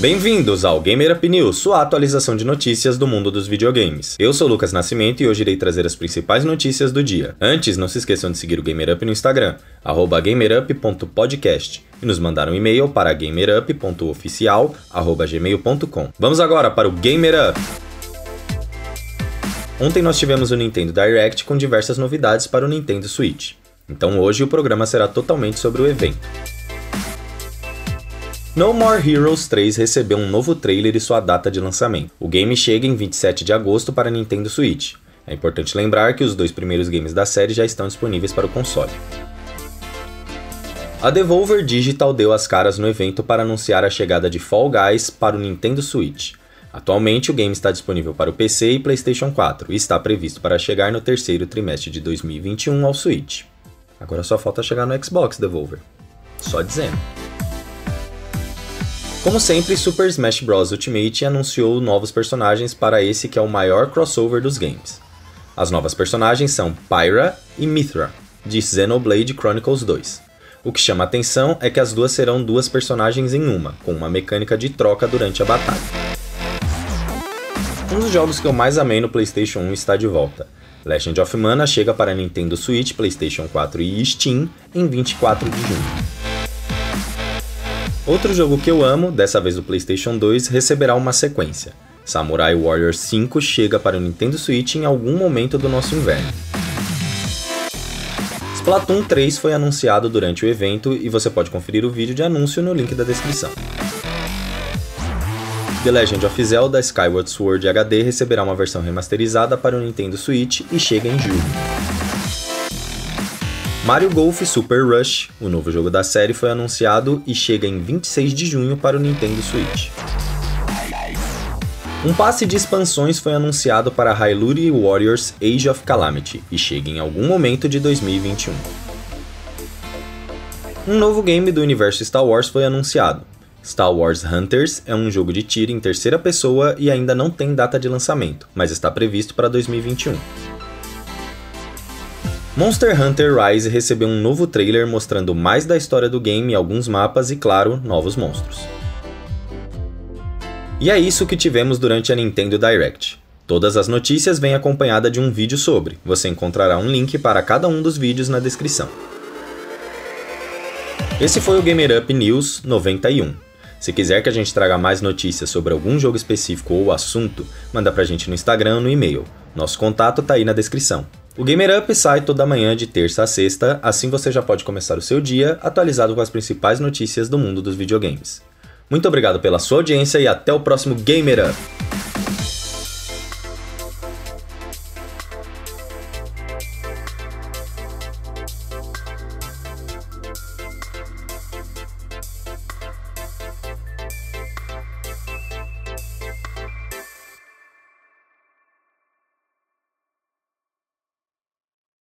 Bem-vindos ao Gamer Up News, sua atualização de notícias do mundo dos videogames. Eu sou Lucas Nascimento e hoje irei trazer as principais notícias do dia. Antes, não se esqueçam de seguir o Gamer Up no Instagram, gamerup.podcast, e nos mandar um e-mail para gamerup.oficial.gmail.com. Vamos agora para o Gamer Up! Ontem nós tivemos o Nintendo Direct com diversas novidades para o Nintendo Switch. Então hoje o programa será totalmente sobre o evento. No More Heroes 3 recebeu um novo trailer e sua data de lançamento. O game chega em 27 de agosto para Nintendo Switch. É importante lembrar que os dois primeiros games da série já estão disponíveis para o console. A Devolver Digital deu as caras no evento para anunciar a chegada de Fall Guys para o Nintendo Switch. Atualmente, o game está disponível para o PC e PlayStation 4 e está previsto para chegar no terceiro trimestre de 2021 ao Switch. Agora só falta chegar no Xbox Devolver. Só dizendo. Como sempre, Super Smash Bros. Ultimate anunciou novos personagens para esse que é o maior crossover dos games. As novas personagens são Pyra e Mithra, de Xenoblade Chronicles 2. O que chama atenção é que as duas serão duas personagens em uma, com uma mecânica de troca durante a batalha. Um dos jogos que eu mais amei no PlayStation 1 está de volta. Legend of Mana chega para Nintendo Switch, PlayStation 4 e Steam em 24 de junho. Outro jogo que eu amo, dessa vez do PlayStation 2, receberá uma sequência. Samurai Warriors 5 chega para o Nintendo Switch em algum momento do nosso inverno. Splatoon 3 foi anunciado durante o evento e você pode conferir o vídeo de anúncio no link da descrição. The Legend of Zelda Skyward Sword HD receberá uma versão remasterizada para o Nintendo Switch e chega em julho. Mario Golf Super Rush, o novo jogo da série, foi anunciado e chega em 26 de junho para o Nintendo Switch. Um passe de expansões foi anunciado para Hyrule Warriors Age of Calamity e chega em algum momento de 2021. Um novo game do universo Star Wars foi anunciado. Star Wars Hunters é um jogo de tiro em terceira pessoa e ainda não tem data de lançamento, mas está previsto para 2021. Monster Hunter Rise recebeu um novo trailer mostrando mais da história do game, alguns mapas e, claro, novos monstros. E é isso que tivemos durante a Nintendo Direct. Todas as notícias vêm acompanhada de um vídeo sobre. Você encontrará um link para cada um dos vídeos na descrição. Esse foi o Gamer Up News 91. Se quiser que a gente traga mais notícias sobre algum jogo específico ou assunto, manda pra gente no Instagram ou no e-mail. Nosso contato tá aí na descrição. O Gamer Up sai toda manhã de terça a sexta, assim você já pode começar o seu dia atualizado com as principais notícias do mundo dos videogames. Muito obrigado pela sua audiência e até o próximo Gamer Up!